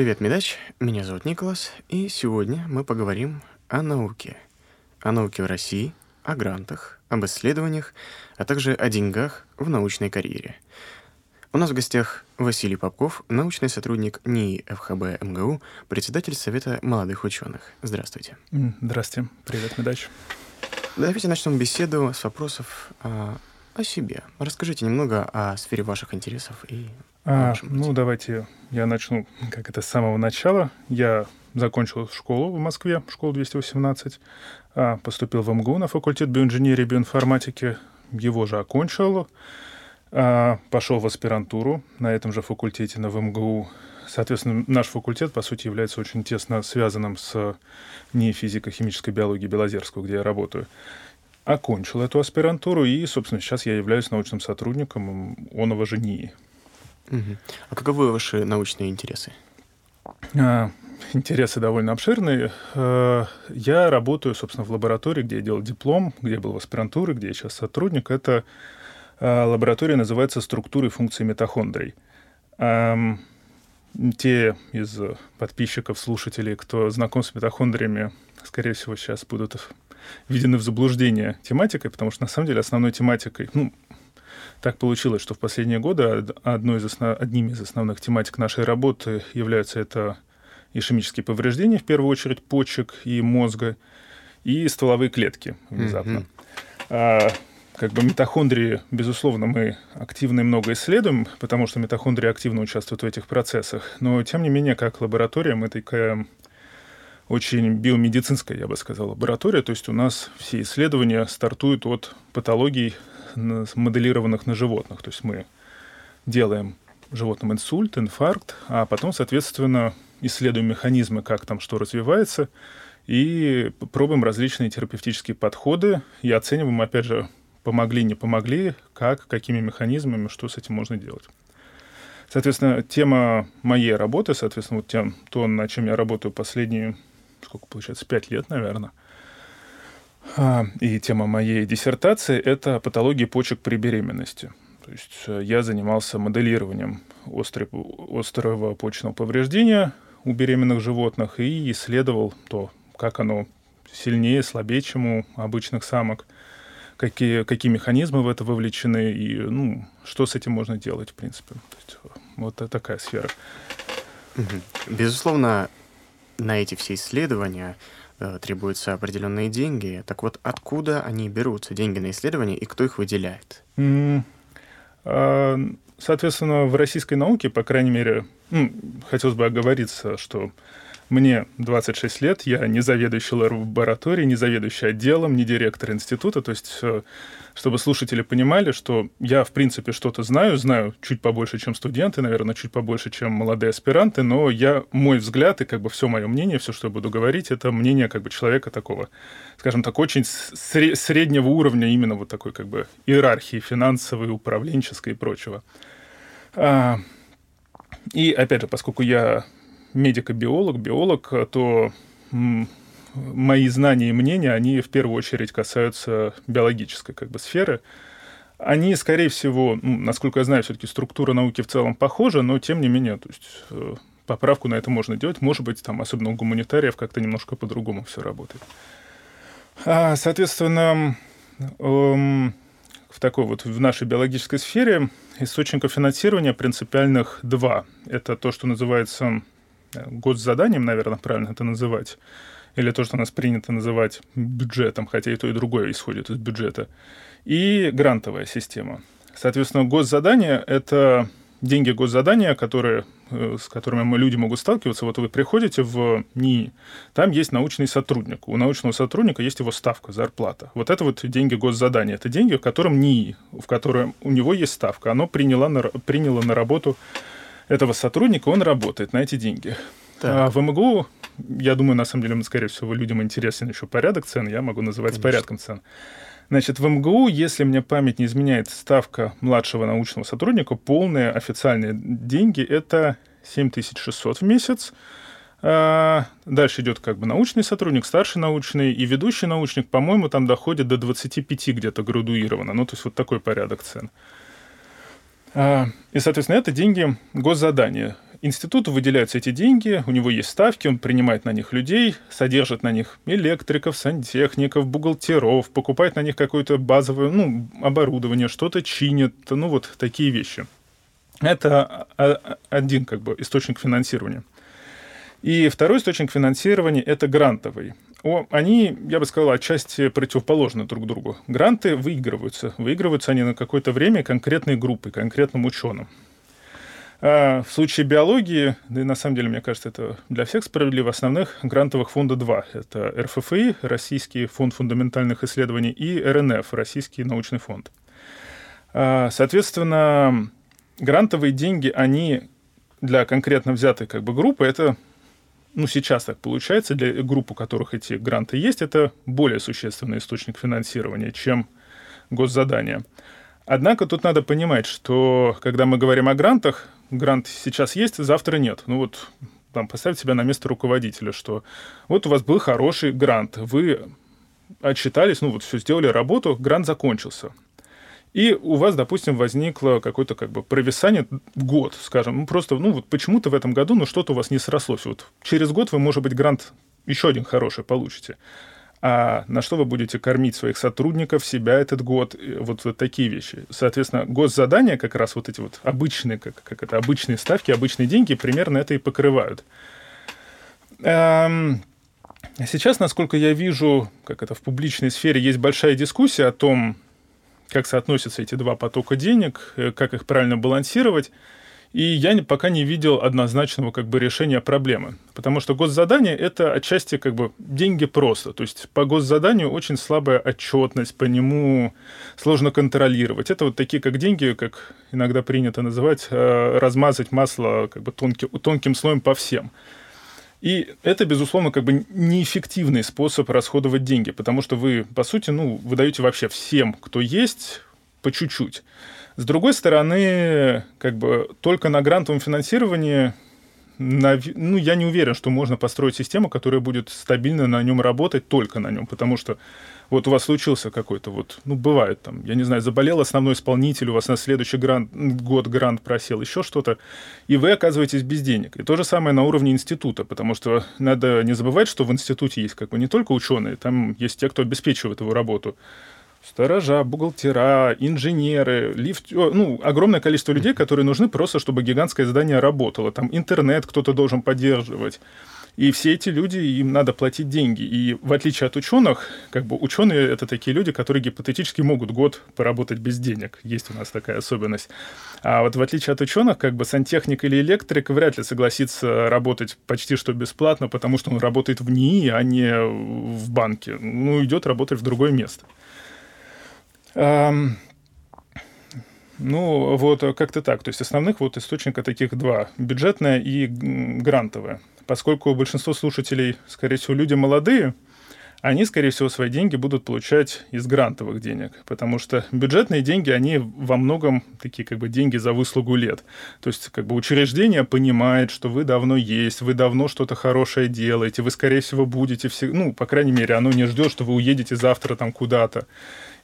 Привет, Медач. Меня зовут Николас, и сегодня мы поговорим о науке. О науке в России, о грантах, об исследованиях, а также о деньгах в научной карьере. У нас в гостях Василий Попков, научный сотрудник НИИ ФХБ МГУ, председатель Совета молодых ученых. Здравствуйте. Здравствуйте. Привет, Медач. Давайте начнем беседу с вопросов о, о себе. Расскажите немного о сфере ваших интересов и а, ну, давайте я начну, как это, с самого начала. Я закончил школу в Москве, школу 218, а, поступил в МГУ на факультет биоинженерии и биоинформатики, его же окончил, а, пошел в аспирантуру на этом же факультете, на МГУ. Соответственно, наш факультет, по сути, является очень тесно связанным с НИИ физико-химической биологии Белозерского, где я работаю окончил эту аспирантуру, и, собственно, сейчас я являюсь научным сотрудником оного же НИИ. А каковы ваши научные интересы? А, интересы довольно обширные. А, я работаю, собственно, в лаборатории, где я делал диплом, где я был в аспирантуре, где я сейчас сотрудник. Это а, лаборатория называется «Структуры и функции митохондрий». Те из подписчиков, слушателей, кто знаком с митохондриями, скорее всего, сейчас будут введены в заблуждение тематикой, потому что, на самом деле, основной тематикой, ну, так получилось, что в последние годы одной из основ... одним из основных тематик нашей работы являются это ишемические повреждения, в первую очередь почек и мозга, и стволовые клетки внезапно. Mm-hmm. А, как бы митохондрии, безусловно, мы активно и много исследуем, потому что митохондрии активно участвуют в этих процессах. Но, тем не менее, как лаборатория, мы такая очень биомедицинская, я бы сказал, лаборатория. То есть у нас все исследования стартуют от патологий моделированных на животных. То есть мы делаем животным инсульт, инфаркт, а потом, соответственно, исследуем механизмы, как там что развивается, и пробуем различные терапевтические подходы и оцениваем, опять же, помогли, не помогли, как, какими механизмами, что с этим можно делать. Соответственно, тема моей работы, соответственно, вот тем, то, над чем я работаю последние, сколько получается, пять лет, наверное, а, и тема моей диссертации — это патологии почек при беременности. То есть э, я занимался моделированием острого почечного повреждения у беременных животных и исследовал то, как оно сильнее, слабее, чем у обычных самок, какие, какие механизмы в это вовлечены и ну, что с этим можно делать, в принципе. То есть, вот такая сфера. Безусловно, на эти все исследования Э, требуются определенные деньги. Так вот, откуда они берутся, деньги на исследования, и кто их выделяет? Mm. Соответственно, в российской науке, по крайней мере, хотелось бы оговориться, что мне 26 лет, я не заведующий лабораторией, не заведующий отделом, не директор института. То есть, э, чтобы слушатели понимали, что я, в принципе, что-то знаю, знаю чуть побольше, чем студенты, наверное, чуть побольше, чем молодые аспиранты, но я, мой взгляд и как бы все мое мнение, все, что я буду говорить, это мнение как бы человека такого, скажем так, очень среднего уровня именно вот такой как бы иерархии финансовой, управленческой и прочего. А, и опять же, поскольку я медико-биолог, биолог, то мои знания и мнения, они в первую очередь касаются биологической как бы, сферы. Они, скорее всего, ну, насколько я знаю, все-таки структура науки в целом похожа, но тем не менее, то есть э, поправку на это можно делать. Может быть, там, особенно у гуманитариев, как-то немножко по-другому все работает. А, соответственно, эм, в такой вот в нашей биологической сфере источников финансирования принципиальных два. Это то, что называется госзаданием, наверное, правильно это называть, или то, что у нас принято называть бюджетом, хотя и то, и другое исходит из бюджета, и грантовая система. Соответственно, госзадание — это деньги госзадания, которые, э, с которыми люди могут сталкиваться. Вот вы приходите в НИИ, там есть научный сотрудник. У научного сотрудника есть его ставка, зарплата. Вот это вот деньги госзадания. Это деньги, в котором НИИ, в котором у него есть ставка. Оно приняло на, приняло на работу этого сотрудника, он работает на эти деньги. Так. А в МГУ, я думаю, на самом деле, скорее всего, людям интересен еще порядок цен, я могу называть Конечно. порядком цен. Значит, в МГУ, если мне память не изменяет, ставка младшего научного сотрудника, полные официальные деньги, это 7600 в месяц. А дальше идет как бы научный сотрудник, старший научный и ведущий научник, по-моему, там доходит до 25 где-то градуировано. Ну, то есть вот такой порядок цен. А, и, соответственно, это деньги госзадания. институту выделяются эти деньги, у него есть ставки, он принимает на них людей, содержит на них электриков, сантехников, бухгалтеров, покупает на них какое-то базовое ну, оборудование, что-то чинит, ну вот такие вещи. Это один как бы источник финансирования. И второй источник финансирования – это грантовый. Они, я бы сказал, отчасти противоположны друг другу. Гранты выигрываются. Выигрываются они на какое-то время конкретной группой, конкретным ученым. А в случае биологии, да и на самом деле, мне кажется, это для всех справедливо, основных грантовых фонда два. Это РФФИ, Российский фонд фундаментальных исследований, и РНФ, Российский научный фонд. А, соответственно, грантовые деньги, они для конкретно взятой как бы группы, это ну, сейчас так получается, для групп, у которых эти гранты есть, это более существенный источник финансирования, чем госзадания. Однако тут надо понимать, что когда мы говорим о грантах, грант сейчас есть, завтра нет. Ну вот там, поставить себя на место руководителя, что вот у вас был хороший грант, вы отчитались, ну вот все сделали работу, грант закончился и у вас, допустим, возникло какое-то как бы провисание год, скажем, ну просто, ну вот почему-то в этом году, ну что-то у вас не срослось. Вот через год вы, может быть, грант еще один хороший получите. А на что вы будете кормить своих сотрудников, себя этот год, вот, вот такие вещи. Соответственно, госзадания как раз вот эти вот обычные, как, как это, обычные ставки, обычные деньги примерно это и покрывают. Эм, сейчас, насколько я вижу, как это в публичной сфере, есть большая дискуссия о том, как соотносятся эти два потока денег, э, как их правильно балансировать. И я пока не видел однозначного как бы решения проблемы. Потому что госзадание — это отчасти как бы деньги просто. То есть по госзаданию очень слабая отчетность, по нему сложно контролировать. Это вот такие как деньги, как иногда принято называть, э, размазать масло как бы тонким, тонким слоем по всем. И это, безусловно, как бы неэффективный способ расходовать деньги, потому что вы, по сути, ну, вы даете вообще всем, кто есть, по чуть-чуть. С другой стороны, как бы только на грантовом финансировании ну, я не уверен, что можно построить систему, которая будет стабильно на нем работать, только на нем, потому что вот у вас случился какой-то вот, ну, бывает там, я не знаю, заболел основной исполнитель, у вас на следующий грант, год грант просел, еще что-то, и вы оказываетесь без денег. И то же самое на уровне института, потому что надо не забывать, что в институте есть как бы не только ученые, там есть те, кто обеспечивает его работу, сторожа, бухгалтера, инженеры, лифт, ну, огромное количество людей, которые нужны просто, чтобы гигантское здание работало. Там интернет кто-то должен поддерживать. И все эти люди, им надо платить деньги. И в отличие от ученых, как бы ученые это такие люди, которые гипотетически могут год поработать без денег. Есть у нас такая особенность. А вот в отличие от ученых, как бы сантехник или электрик вряд ли согласится работать почти что бесплатно, потому что он работает в НИИ, а не в банке. Ну, идет работать в другое место. Ну, вот как-то так. То есть основных вот источника таких два. Бюджетное и грантовое. Поскольку большинство слушателей, скорее всего, люди молодые, они, скорее всего, свои деньги будут получать из грантовых денег, потому что бюджетные деньги, они во многом такие как бы деньги за выслугу лет. То есть как бы учреждение понимает, что вы давно есть, вы давно что-то хорошее делаете, вы, скорее всего, будете все, ну, по крайней мере, оно не ждет, что вы уедете завтра там куда-то.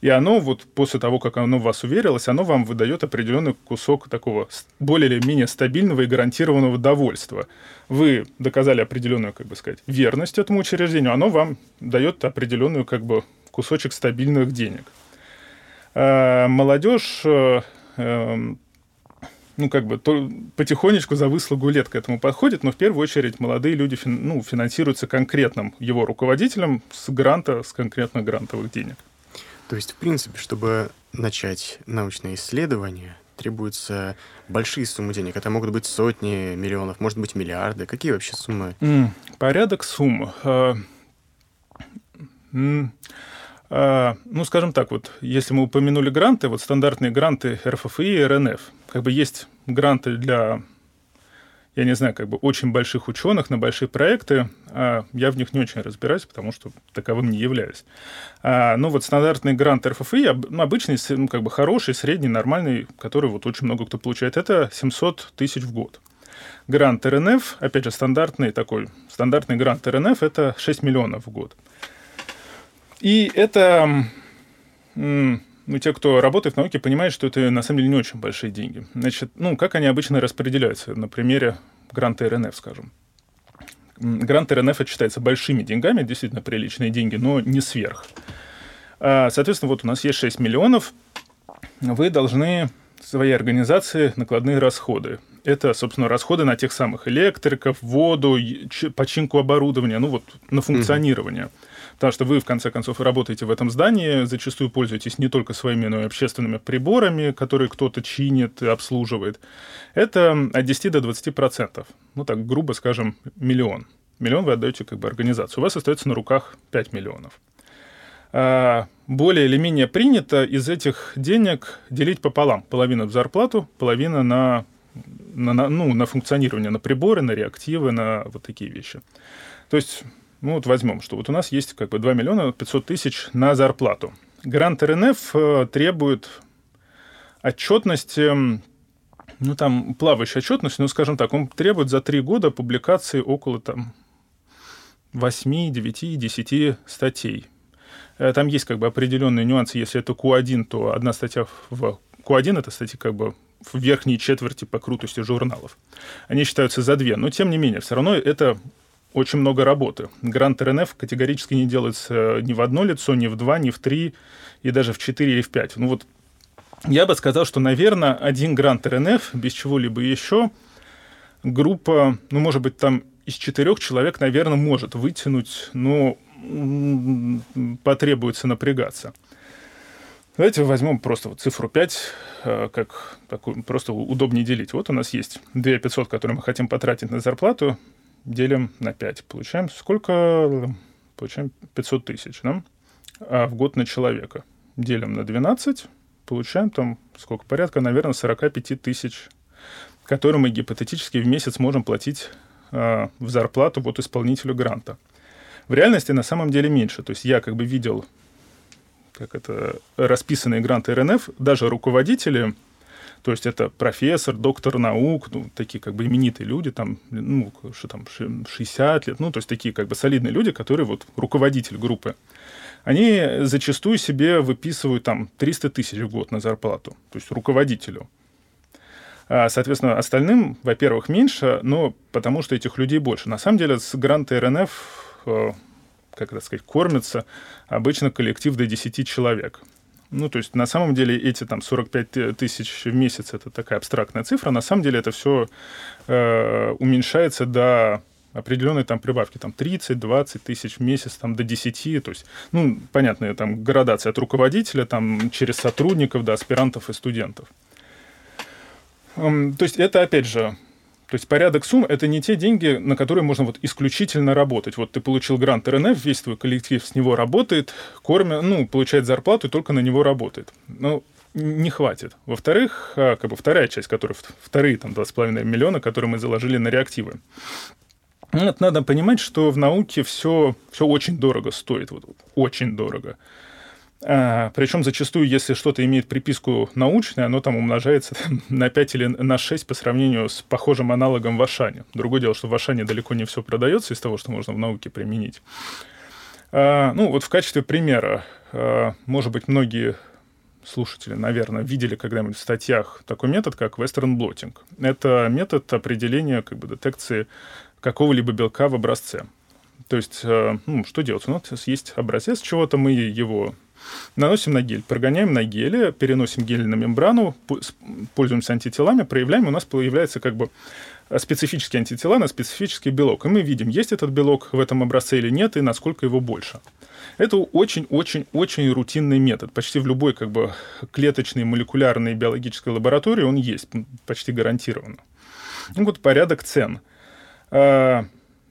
И оно вот после того, как оно в вас уверилось, оно вам выдает определенный кусок такого более или менее стабильного и гарантированного довольства. Вы доказали определенную, как бы сказать, верность этому учреждению, оно вам дает определенную, как бы, кусочек стабильных денег. А молодежь э, эм, ну, как бы, то, потихонечку за выслугу лет к этому подходит, но в первую очередь молодые люди фин, ну, финансируются конкретным его руководителем с гранта, с конкретно грантовых денег. То есть, в принципе, чтобы начать научное исследование, требуются большие суммы денег. Это могут быть сотни миллионов, может быть, миллиарды. Какие вообще суммы? Mm, порядок сумм. Uh, mm, ну, скажем так, вот, если мы упомянули гранты, вот стандартные гранты РФФИ и РНФ, как бы есть гранты для я не знаю, как бы очень больших ученых на большие проекты, а я в них не очень разбираюсь, потому что таковым не являюсь. А, ну вот стандартный грант РФФИ, ну, обычный, ну, как бы хороший, средний, нормальный, который вот очень много кто получает, это 700 тысяч в год. Грант РНФ, опять же, стандартный такой, стандартный грант РНФ, это 6 миллионов в год. И это ну, те, кто работает в науке, понимают, что это на самом деле не очень большие деньги. Значит, ну, как они обычно распределяются? На примере грант РНФ, скажем. Грант РНФ это считается большими деньгами, действительно приличные деньги, но не сверх. А, соответственно, вот у нас есть 6 миллионов, вы должны своей организации накладные расходы. Это, собственно, расходы на тех самых электриков, воду, починку оборудования, ну вот на функционирование. Mm-hmm. Потому что вы, в конце концов, работаете в этом здании, зачастую пользуетесь не только своими, но и общественными приборами, которые кто-то чинит и обслуживает. Это от 10 до 20 процентов. Ну так, грубо скажем, миллион. Миллион вы отдаете как бы организацию. У вас остается на руках 5 миллионов. А, более или менее принято из этих денег делить пополам. Половина в зарплату, половина на, на, на, ну, на функционирование, на приборы, на реактивы, на вот такие вещи. То есть, ну вот возьмем, что вот у нас есть как бы 2 миллиона 500 тысяч на зарплату. Грант РНФ э, требует отчетности, ну там плавающая отчетность, ну скажем так, он требует за три года публикации около там 8, 9, 10 статей Э, там есть как бы определенные нюансы. Если это Q1, то одна статья в Q1 это статья как бы в верхней четверти по крутости журналов. Они считаются за две, но тем не менее, все равно это очень много работы. Грант РНФ категорически не делается ни в одно лицо, ни в два, ни в три, и даже в четыре или в пять. Ну вот я бы сказал, что, наверное, один грант РНФ без чего-либо еще группа, ну, может быть, там из четырех человек, наверное, может вытянуть, ну, потребуется напрягаться. Давайте возьмем просто вот цифру 5, э, как такую, просто удобнее делить. Вот у нас есть 2 500, которые мы хотим потратить на зарплату, делим на 5. Получаем сколько? Получаем 500 тысяч, да? А в год на человека. Делим на 12, получаем там сколько? Порядка, наверное, 45 тысяч, которые мы гипотетически в месяц можем платить э, в зарплату вот исполнителю гранта. В реальности на самом деле меньше. То есть я как бы видел как это, расписанные гранты РНФ, даже руководители, то есть это профессор, доктор наук, ну, такие как бы именитые люди, там, ну, что там, 60 лет, ну, то есть такие как бы солидные люди, которые вот руководитель группы, они зачастую себе выписывают там 300 тысяч в год на зарплату, то есть руководителю. А, соответственно, остальным, во-первых, меньше, но потому что этих людей больше. На самом деле с гранта РНФ Э, как это сказать, кормится обычно коллектив до 10 человек. Ну, то есть, на самом деле, эти там 45 тысяч в месяц это такая абстрактная цифра. На самом деле, это все э, уменьшается до определенной там прибавки, там 30-20 тысяч в месяц, там до 10, то есть, ну, понятно, там градация от руководителя, там через сотрудников до аспирантов и студентов. То есть это, опять же, то есть порядок сумм — это не те деньги, на которые можно вот исключительно работать. Вот ты получил грант РНФ, весь твой коллектив с него работает, кормя, ну, получает зарплату и только на него работает. Ну, не хватит. Во-вторых, а, как бы вторая часть, которая, вторые там 2,5 миллиона, которые мы заложили на реактивы. Ну, вот надо понимать, что в науке все, все очень дорого стоит, вот, очень дорого. А, причем зачастую, если что-то имеет приписку научная, оно там умножается на 5 или на 6 по сравнению с похожим аналогом в Ашане. Другое дело, что в Ашане далеко не все продается из того, что можно в науке применить. А, ну, вот в качестве примера, а, может быть, многие слушатели, наверное, видели когда-нибудь в статьях такой метод, как Western Blotting. Это метод определения как бы, детекции какого-либо белка в образце. То есть, ну, что делать? У нас есть образец чего-то, мы его Наносим на гель, прогоняем на геле, переносим гель на мембрану, пользуемся антителами, проявляем, у нас появляется как бы специфические антитела на специфический белок. И мы видим, есть этот белок в этом образце или нет, и насколько его больше. Это очень-очень-очень рутинный метод. Почти в любой как бы, клеточной, молекулярной биологической лаборатории он есть, почти гарантированно. Ну, вот порядок цен.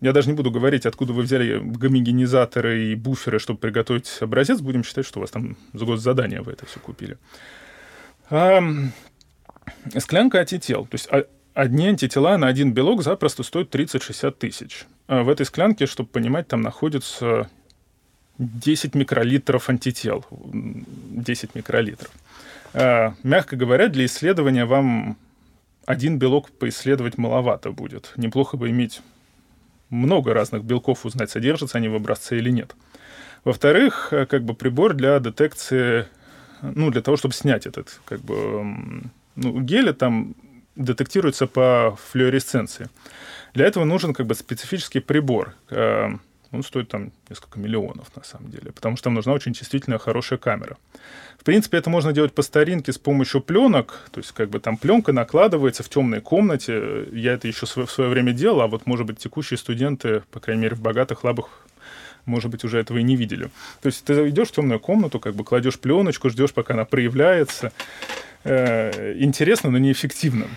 Я даже не буду говорить, откуда вы взяли гомогенизаторы и буферы, чтобы приготовить образец. Будем считать, что у вас там за год задания вы это все купили. А, склянка антител. То есть а, одни антитела на один белок запросто стоят 30-60 тысяч. А в этой склянке, чтобы понимать, там находится 10 микролитров антител. 10 микролитров. А, мягко говоря, для исследования вам один белок поисследовать маловато будет. Неплохо бы иметь много разных белков узнать, содержатся они в образце или нет. Во-вторых, э, как бы прибор для детекции, ну, для того, чтобы снять этот, как бы, ну, геля там детектируется по флуоресценции. Для этого нужен как бы специфический прибор. Он стоит там несколько миллионов на самом деле, потому что там нужна очень чувствительная хорошая камера. В принципе, это можно делать по старинке с помощью пленок, то есть как бы там пленка накладывается в темной комнате. Я это еще в свое время делал, а вот, может быть, текущие студенты, по крайней мере, в богатых лабах может быть, уже этого и не видели. То есть ты идешь в темную комнату, как бы кладешь пленочку, ждешь, пока она проявляется. Э, интересно, но неэффективно.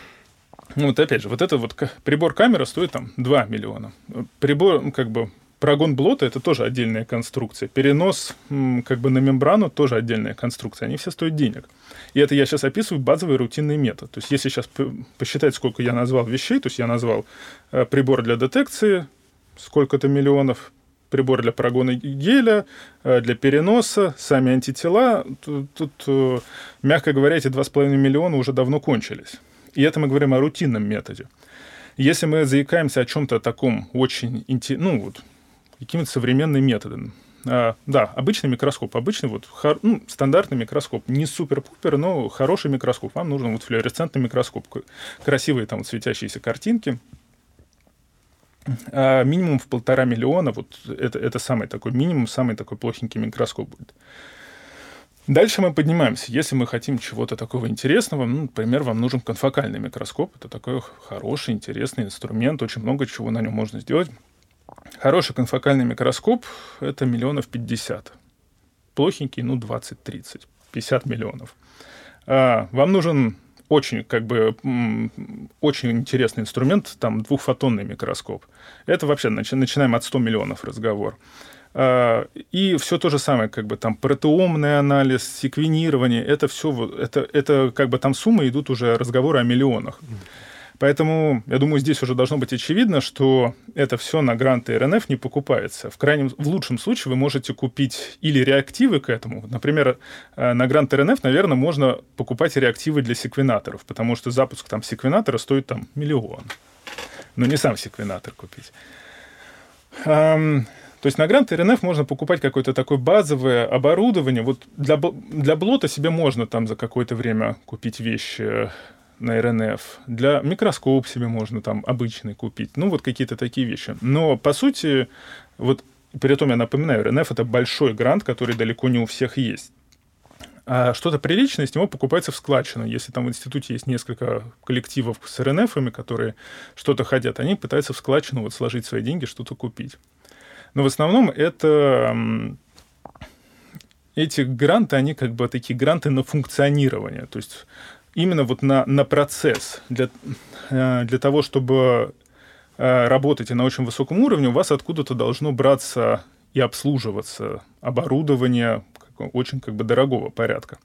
Ну, вот опять же, вот это вот прибор камера стоит там 2 миллиона. Прибор, ну, как бы, Прогон блота это тоже отдельная конструкция. Перенос как бы на мембрану тоже отдельная конструкция. Они все стоят денег. И это я сейчас описываю базовый рутинный метод. То есть если сейчас посчитать, сколько я назвал вещей, то есть я назвал э, прибор для детекции, сколько-то миллионов, прибор для прогона геля, э, для переноса, сами антитела. Тут, тут э, мягко говоря, эти 2,5 миллиона уже давно кончились. И это мы говорим о рутинном методе. Если мы заикаемся о чем-то таком очень, ну вот, какими-то современными методами. А, да, обычный микроскоп, обычный вот хор, ну, стандартный микроскоп, не супер-пупер, но хороший микроскоп. Вам нужен вот флуоресцентный микроскоп, красивые там вот светящиеся картинки. А минимум в полтора миллиона, вот это, это самый такой минимум, самый такой плохенький микроскоп будет. Дальше мы поднимаемся. Если мы хотим чего-то такого интересного, ну, например, вам нужен конфокальный микроскоп. Это такой хороший, интересный инструмент, очень много чего на нем можно сделать. Хороший конфокальный микроскоп – это миллионов 50. Плохенький, ну, 20-30, 50 миллионов. А, вам нужен очень, как бы, очень интересный инструмент, там, двухфотонный микроскоп. Это вообще, начи- начинаем от 100 миллионов разговор. А, и все то же самое, как бы там протеомный анализ, секвенирование, это все, это, это как бы там суммы идут уже разговоры о миллионах. Поэтому, я думаю, здесь уже должно быть очевидно, что это все на гранты РНФ не покупается. В крайнем, в лучшем случае вы можете купить или реактивы к этому. Например, э, на грант РНФ, наверное, можно покупать реактивы для секвенаторов, потому что запуск там секвенатора стоит там миллион. Но не сам секвенатор купить. То есть на грант РНФ можно покупать какое-то такое базовое оборудование. Вот для, для блота себе можно там за какое-то время купить вещи на РНФ, для микроскоп себе можно там обычный купить, ну вот какие-то такие вещи. Но по сути, вот при этом я напоминаю, РНФ это большой грант, который далеко не у всех есть. А что-то приличное с него покупается в складчину. Если там в институте есть несколько коллективов с РНФами, которые что-то хотят, они пытаются в складчину вот сложить свои деньги, что-то купить. Но в основном это эти гранты, они как бы такие гранты на функционирование. То есть именно вот на, на процесс, для, э, для того, чтобы э, работать на очень высоком уровне, у вас откуда-то должно браться и обслуживаться оборудование очень как бы дорогого порядка.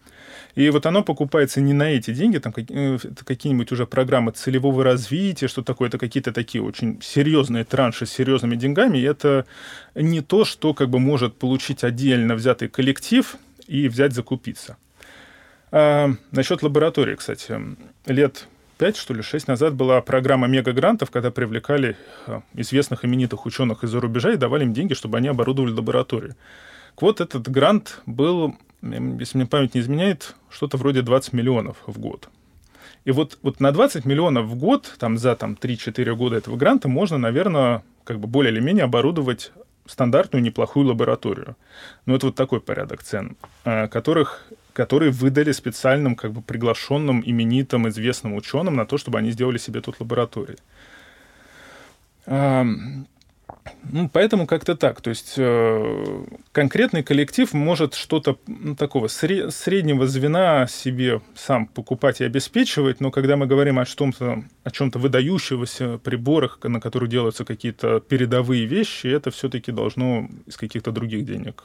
И вот оно покупается не на эти деньги, там э, какие-нибудь уже программы целевого развития, что такое, это какие-то такие очень серьезные транши с серьезными деньгами. И это не то, что как бы может получить отдельно взятый коллектив и взять закупиться. А, насчет лаборатории, кстати. Лет пять, что ли, шесть назад была программа мегагрантов, когда привлекали а, известных именитых ученых из-за рубежа и давали им деньги, чтобы они оборудовали лабораторию. Вот этот грант был, если мне память не изменяет, что-то вроде 20 миллионов в год. И вот, вот на 20 миллионов в год, там, за там, 3-4 года этого гранта можно, наверное, как бы более или менее оборудовать стандартную неплохую лабораторию. Ну, это вот такой порядок цен, а, которых которые выдали специальным, как бы приглашенным, именитым, известным ученым на то, чтобы они сделали себе тут лаборатории. Ну, поэтому как-то так. То есть э, конкретный коллектив может что-то ну, такого сре- среднего звена себе сам покупать и обеспечивать, но когда мы говорим о чем-то, о чем-то выдающегося приборах, на которые делаются какие-то передовые вещи, это все-таки должно из каких-то других денег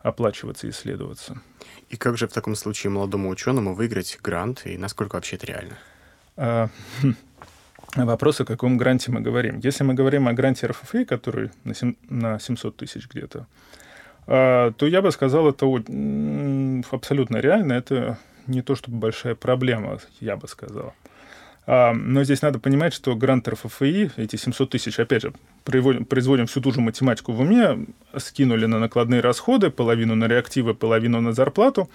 оплачиваться и исследоваться. И как же в таком случае молодому ученому выиграть грант, и насколько вообще это реально? А, хм. Вопрос, о каком гранте мы говорим. Если мы говорим о гранте РФФИ, который на, 7, на 700 тысяч где-то, а, то я бы сказал, это абсолютно реально. Это не то чтобы большая проблема, я бы сказал. А, но здесь надо понимать, что грант РФФИ, эти 700 тысяч, опять же, производим, всю ту же математику в уме, скинули на накладные расходы, половину на реактивы, половину на зарплату,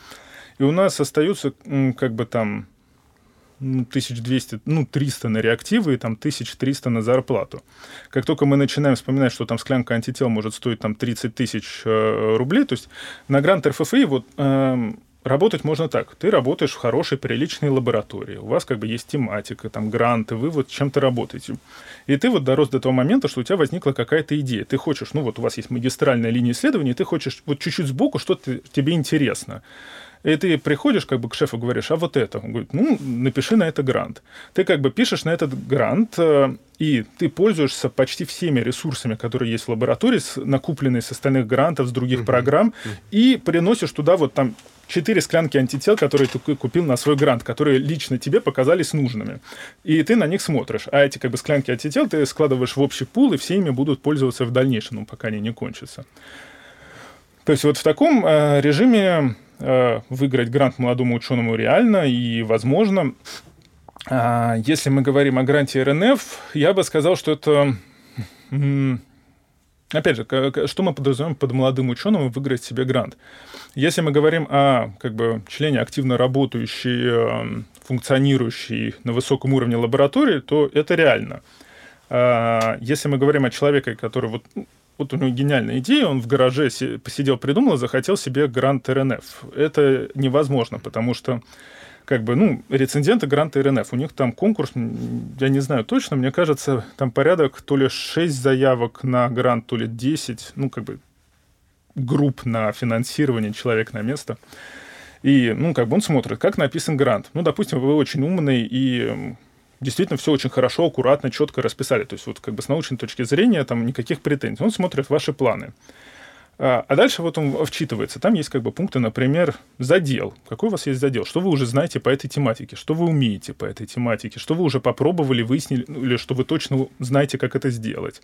и у нас остаются как бы там 1200, ну, 300 на реактивы и там 1300 на зарплату. Как только мы начинаем вспоминать, что там склянка антител может стоить там 30 тысяч э, рублей, то есть на грант РФФИ вот э, работать можно так. Ты работаешь в хорошей, приличной лаборатории. У вас как бы есть тематика, там гранты, вы вот чем-то работаете. И ты вот дорос до того момента, что у тебя возникла какая-то идея. Ты хочешь, ну вот у вас есть магистральная линия исследований, ты хочешь вот чуть-чуть сбоку, что-то тебе интересно. И ты приходишь как бы к шефу, говоришь, а вот это? Он говорит, ну, напиши на это грант. Ты как бы пишешь на этот грант, э, и ты пользуешься почти всеми ресурсами, которые есть в лаборатории, накупленные с остальных грантов, с других программ, и приносишь туда вот там четыре склянки антител, которые ты купил на свой грант, которые лично тебе показались нужными. И ты на них смотришь. А эти как бы склянки антител ты складываешь в общий пул, и все ими будут пользоваться в дальнейшем, ну, пока они не кончатся. То есть вот в таком э, режиме Э, выиграть грант молодому ученому реально и возможно. А, если мы говорим о гранте РНФ, я бы сказал, что это... Опять же, что мы подразумеваем под молодым ученым выиграть себе грант? Если мы говорим о как бы, члене активно работающей, э, функционирующей на высоком уровне лаборатории, то это реально. А, если мы говорим о человеке, который вот вот у него гениальная идея, он в гараже посидел, придумал, захотел себе грант РНФ. Это невозможно, потому что как бы, ну, рецензенты гранта РНФ, у них там конкурс, я не знаю точно, мне кажется, там порядок то ли 6 заявок на грант, то ли 10, ну, как бы групп на финансирование человек на место. И, ну, как бы он смотрит, как написан грант. Ну, допустим, вы очень умный и действительно все очень хорошо, аккуратно, четко расписали. То есть вот как бы с научной точки зрения там никаких претензий. Он смотрит ваши планы. А, а дальше вот он вчитывается. Там есть как бы пункты, например, задел. Какой у вас есть задел? Что вы уже знаете по этой тематике? Что вы умеете по этой тематике? Что вы уже попробовали, выяснили, ну, или что вы точно знаете, как это сделать?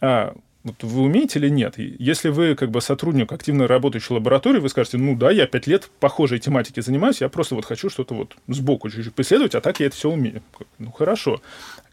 А, вот вы умеете или нет? Если вы как бы сотрудник активно работающей лаборатории, вы скажете, ну да, я пять лет похожей тематике занимаюсь, я просто вот хочу что-то вот сбоку чуть-чуть преследовать, а так я это все умею. Ну хорошо.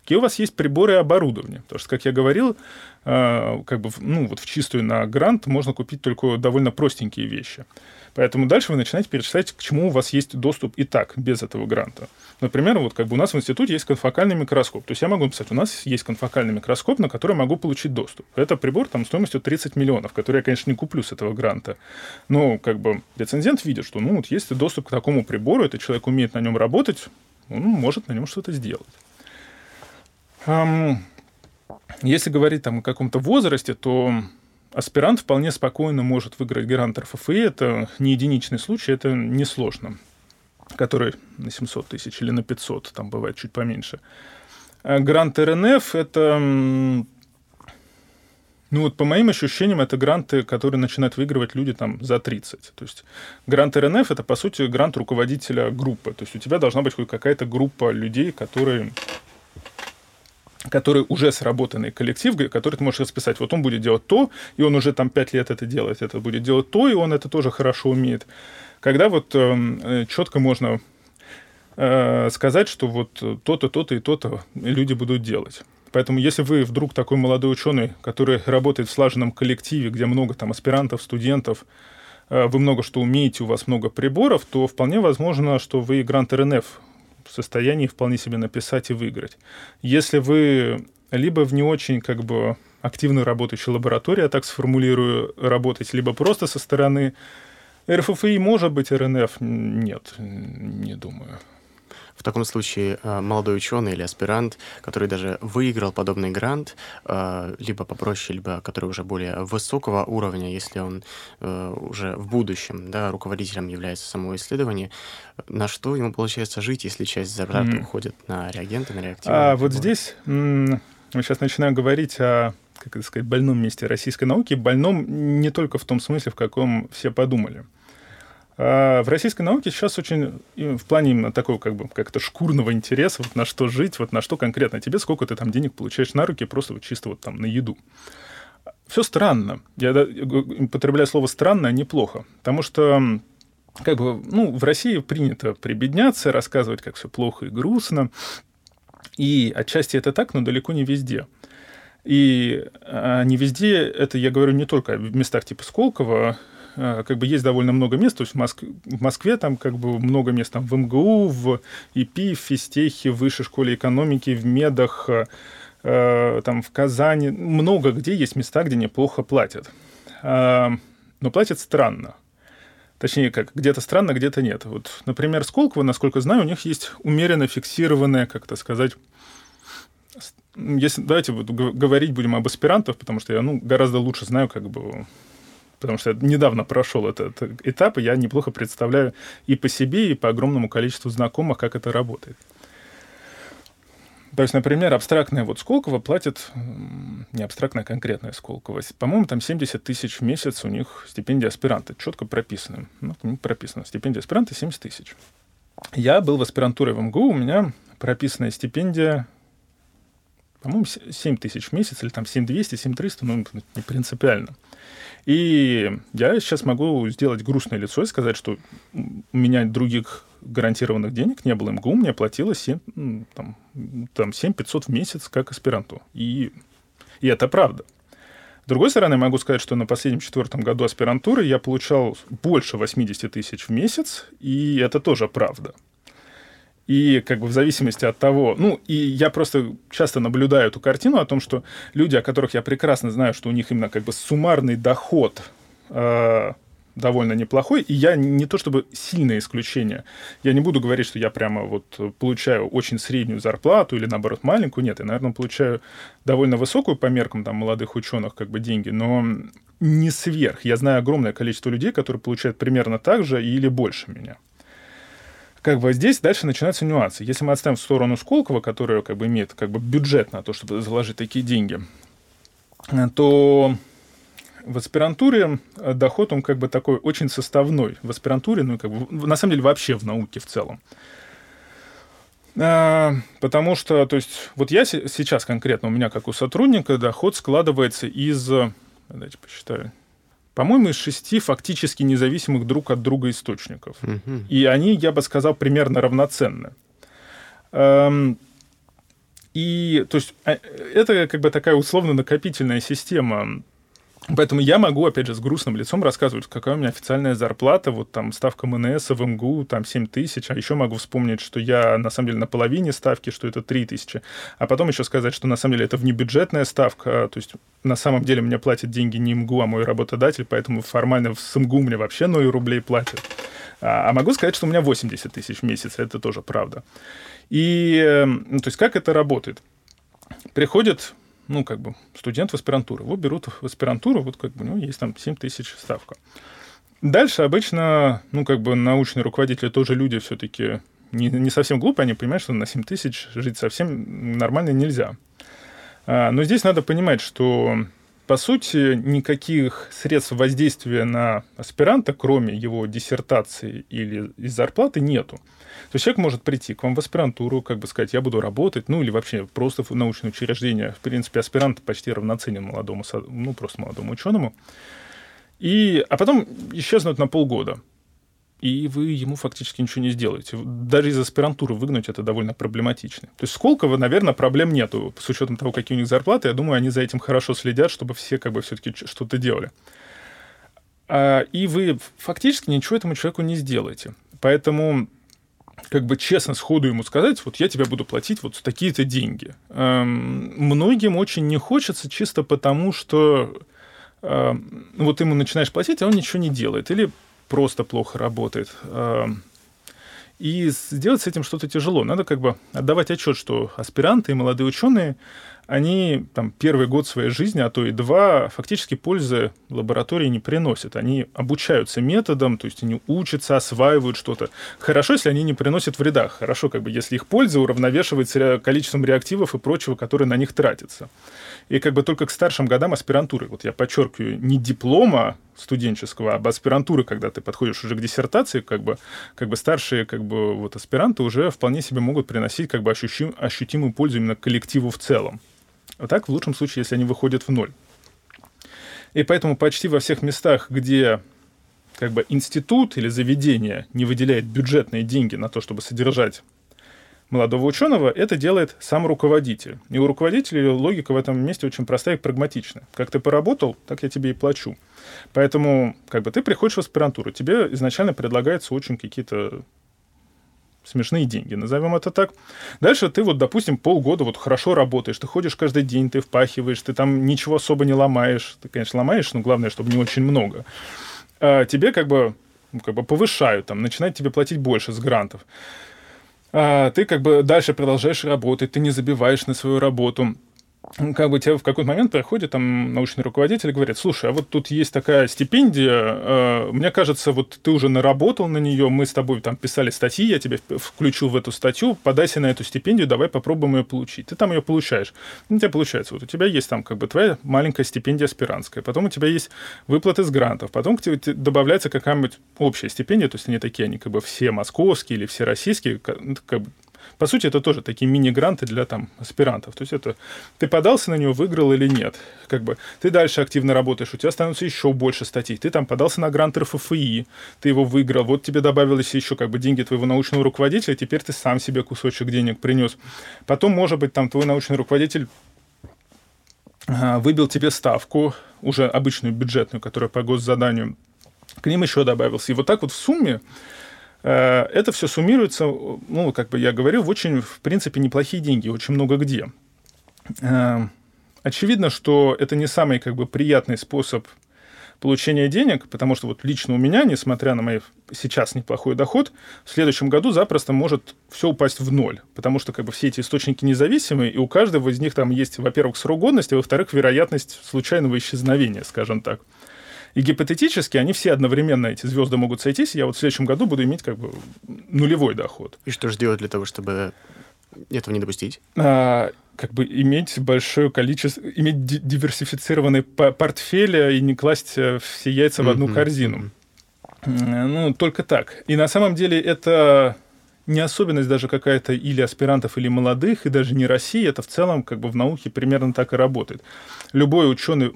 Какие у вас есть приборы и оборудование? Потому что, как я говорил, а, как бы, ну, вот в чистую на грант можно купить только довольно простенькие вещи. Поэтому дальше вы начинаете перечислять, к чему у вас есть доступ и так, без этого гранта. Например, вот как бы у нас в институте есть конфокальный микроскоп. То есть я могу написать, у нас есть конфокальный микроскоп, на который могу получить доступ. Это прибор там стоимостью 30 миллионов, который я, конечно, не куплю с этого гранта. Но как бы рецензент видит, что ну вот есть доступ к такому прибору, этот человек умеет на нем работать, он может на нем что-то сделать. Если говорить там о каком-то возрасте, то аспирант вполне спокойно может выиграть грант РФФИ. Это не единичный случай, это несложно. Который на 700 тысяч или на 500, там бывает чуть поменьше. А грант РНФ – это ну вот по моим ощущениям, это гранты, которые начинают выигрывать люди там за 30. То есть грант РНФ это, по сути, грант руководителя группы. То есть у тебя должна быть хоть какая-то группа людей, которые который уже сработанный коллектив, который ты можешь расписать. Вот он будет делать то, и он уже там пять лет это делает, это будет делать то, и он это тоже хорошо умеет. Когда вот эм, э, четко можно э, сказать, что вот то-то, то-то и то-то люди будут делать. Поэтому если вы вдруг такой молодой ученый, который работает в слаженном коллективе, где много там аспирантов, студентов, э, вы много что умеете, у вас много приборов, то вполне возможно, что вы грант РНФ в состоянии вполне себе написать и выиграть. Если вы либо в не очень как бы активно работающей лаборатории, я так сформулирую, работать, либо просто со стороны РФФИ может быть, РНФ нет, не думаю. В таком случае э, молодой ученый или аспирант, который даже выиграл подобный грант, э, либо попроще, либо который уже более высокого уровня, если он э, уже в будущем да, руководителем является самого исследования, на что ему получается жить, если часть зарплаты mm. уходит на реагенты, на реактивы? А вот здесь мы сейчас начинаем говорить о как это сказать, больном месте российской науки, больном не только в том смысле, в каком все подумали. А в российской науке сейчас очень в плане именно такого как бы как-то шкурного интереса, вот на что жить, вот на что конкретно тебе, сколько ты там денег получаешь на руки, просто вот чисто вот там на еду. Все странно. Я употребляю слово странно, а неплохо. Потому что как бы, ну, в России принято прибедняться, рассказывать, как все плохо и грустно. И отчасти это так, но далеко не везде. И а, не везде, это я говорю не только о местах типа Сколково, как бы есть довольно много мест, то есть в, Моск... в Москве там как бы много мест, там в МГУ, в ИПИ, в Физтехе, в Высшей школе экономики, в Медах, э, там в Казани, много где есть места, где неплохо платят. Э, но платят странно. Точнее, как где-то странно, где-то нет. Вот, например, Сколково, насколько знаю, у них есть умеренно фиксированная, как это сказать, если давайте вот говорить будем об аспирантах, потому что я ну, гораздо лучше знаю, как бы, потому что я недавно прошел этот этап, и я неплохо представляю и по себе, и по огромному количеству знакомых, как это работает. То есть, например, абстрактная вот Сколково платит, не абстрактная, а конкретная Сколково, по-моему, там 70 тысяч в месяц у них стипендия аспиранта, четко прописано. Ну, прописано, стипендия аспиранта 70 тысяч. Я был в аспирантуре в МГУ, у меня прописанная стипендия по-моему, 7 тысяч в месяц, или там 7200, 7300, ну, не принципиально. И я сейчас могу сделать грустное лицо и сказать, что у меня других гарантированных денег не было. МГУ мне платила 7, там, там 7 500 в месяц как аспиранту. И, и это правда. С другой стороны, могу сказать, что на последнем четвертом году аспирантуры я получал больше 80 тысяч в месяц, и это тоже правда. И как бы в зависимости от того, ну, и я просто часто наблюдаю эту картину о том, что люди, о которых я прекрасно знаю, что у них именно как бы суммарный доход э, довольно неплохой, и я не то чтобы сильное исключение. Я не буду говорить, что я прямо вот получаю очень среднюю зарплату или, наоборот, маленькую. Нет, я, наверное, получаю довольно высокую по меркам там, молодых ученых как бы деньги, но не сверх. Я знаю огромное количество людей, которые получают примерно так же или больше меня как бы здесь дальше начинаются нюансы. Если мы отставим в сторону Сколково, которая как бы имеет как бы бюджет на то, чтобы заложить такие деньги, то в аспирантуре доход, он как бы такой очень составной. В аспирантуре, ну, как бы, на самом деле, вообще в науке в целом. А, потому что, то есть, вот я сейчас конкретно, у меня как у сотрудника, доход складывается из, давайте посчитаю, по-моему, из шести фактически независимых друг от друга источников. Угу. И они, я бы сказал, примерно равноценны. Эм, и, то есть, а, это как бы такая условно-накопительная система Поэтому я могу, опять же, с грустным лицом рассказывать, какая у меня официальная зарплата, вот там ставка МНС в МГУ, там 7 тысяч, а еще могу вспомнить, что я на самом деле на половине ставки, что это 3 тысячи, а потом еще сказать, что на самом деле это внебюджетная ставка, то есть на самом деле мне платят деньги не МГУ, а мой работодатель, поэтому формально с МГУ мне вообще 0 рублей платят. А, а могу сказать, что у меня 80 тысяч в месяц, это тоже правда. И, эм, ну, то есть как это работает? Приходит ну, как бы, студент в аспирантуру. Его берут в аспирантуру, вот как бы у него есть там 7 тысяч ставка. Дальше обычно, ну, как бы научные руководители тоже люди все-таки не, не совсем глупые, они понимают, что на 7 тысяч жить совсем нормально нельзя. А, но здесь надо понимать, что по сути, никаких средств воздействия на аспиранта, кроме его диссертации или зарплаты, нету. То есть человек может прийти к вам в аспирантуру, как бы сказать, я буду работать, ну или вообще просто в научное учреждение. В принципе, аспирант почти равноценен молодому, ну просто молодому ученому. И, а потом исчезнуть на полгода и вы ему фактически ничего не сделаете. Даже из аспирантуры выгнать это довольно проблематично. То есть Сколково, наверное, проблем нету. С учетом того, какие у них зарплаты, я думаю, они за этим хорошо следят, чтобы все как бы все-таки что-то делали. А, и вы фактически ничего этому человеку не сделаете. Поэтому как бы честно сходу ему сказать, вот я тебе буду платить вот такие-то деньги. Эм, многим очень не хочется чисто потому, что э, вот ему начинаешь платить, а он ничего не делает. Или просто плохо работает. И сделать с этим что-то тяжело. Надо как бы отдавать отчет, что аспиранты и молодые ученые они там, первый год своей жизни, а то и два, фактически пользы лаборатории не приносят. Они обучаются методам, то есть они учатся, осваивают что-то. Хорошо, если они не приносят вреда. Хорошо, как бы, если их польза уравновешивается количеством реактивов и прочего, которые на них тратятся. И как бы только к старшим годам аспирантуры, вот я подчеркиваю, не диплома студенческого, а аспирантуры, когда ты подходишь уже к диссертации, как бы, как бы старшие как бы, вот, аспиранты уже вполне себе могут приносить как бы ощутим, ощутимую пользу именно коллективу в целом. А так, в лучшем случае, если они выходят в ноль. И поэтому почти во всех местах, где как бы институт или заведение не выделяет бюджетные деньги на то, чтобы содержать молодого ученого, это делает сам руководитель. И у руководителя логика в этом месте очень простая и прагматичная. Как ты поработал, так я тебе и плачу. Поэтому как бы ты приходишь в аспирантуру, тебе изначально предлагается очень какие-то смешные деньги, назовем это так. Дальше ты вот, допустим, полгода вот хорошо работаешь, ты ходишь каждый день, ты впахиваешь, ты там ничего особо не ломаешь. Ты, конечно, ломаешь, но главное, чтобы не очень много. А тебе как бы, ну, как бы повышают, там, начинают тебе платить больше с грантов. А ты как бы дальше продолжаешь работать, ты не забиваешь на свою работу как бы тебе в какой-то момент приходит там научный руководитель и говорит, слушай, а вот тут есть такая стипендия, э, мне кажется, вот ты уже наработал на нее, мы с тобой там писали статьи, я тебя включил в эту статью, подайся на эту стипендию, давай попробуем ее получить. Ты там ее получаешь. У тебя получается, вот у тебя есть там как бы твоя маленькая стипендия аспирантская, потом у тебя есть выплаты с грантов, потом к тебе добавляется какая-нибудь общая стипендия, то есть они такие, они как бы все московские или все российские, как бы по сути, это тоже такие мини-гранты для там аспирантов. То есть это ты подался на него, выиграл или нет. Как бы ты дальше активно работаешь, у тебя становится еще больше статей. Ты там подался на грант РФФИ, ты его выиграл, вот тебе добавилось еще как бы деньги твоего научного руководителя, теперь ты сам себе кусочек денег принес. Потом, может быть, там твой научный руководитель а, выбил тебе ставку, уже обычную бюджетную, которая по госзаданию, к ним еще добавился. И вот так вот в сумме это все суммируется, ну, как бы я говорю, в очень, в принципе, неплохие деньги, очень много где. Э, очевидно, что это не самый как бы приятный способ получения денег, потому что вот лично у меня, несмотря на мой сейчас неплохой доход, в следующем году запросто может все упасть в ноль, потому что как бы все эти источники независимые, и у каждого из них там есть, во-первых, срок годности, а во-вторых, вероятность случайного исчезновения, скажем так. И гипотетически они все одновременно, эти звезды могут сойтись, и я вот в следующем году буду иметь как бы нулевой доход. И что же делать для того, чтобы этого не допустить? А, как бы иметь большое количество, иметь диверсифицированный портфель и не класть э, все яйца в одну mm-hmm. корзину. Ну, только так. И на самом деле это не особенность даже какая-то или аспирантов, или молодых, и даже не России, это в целом как бы в науке примерно так и работает. Любой ученый,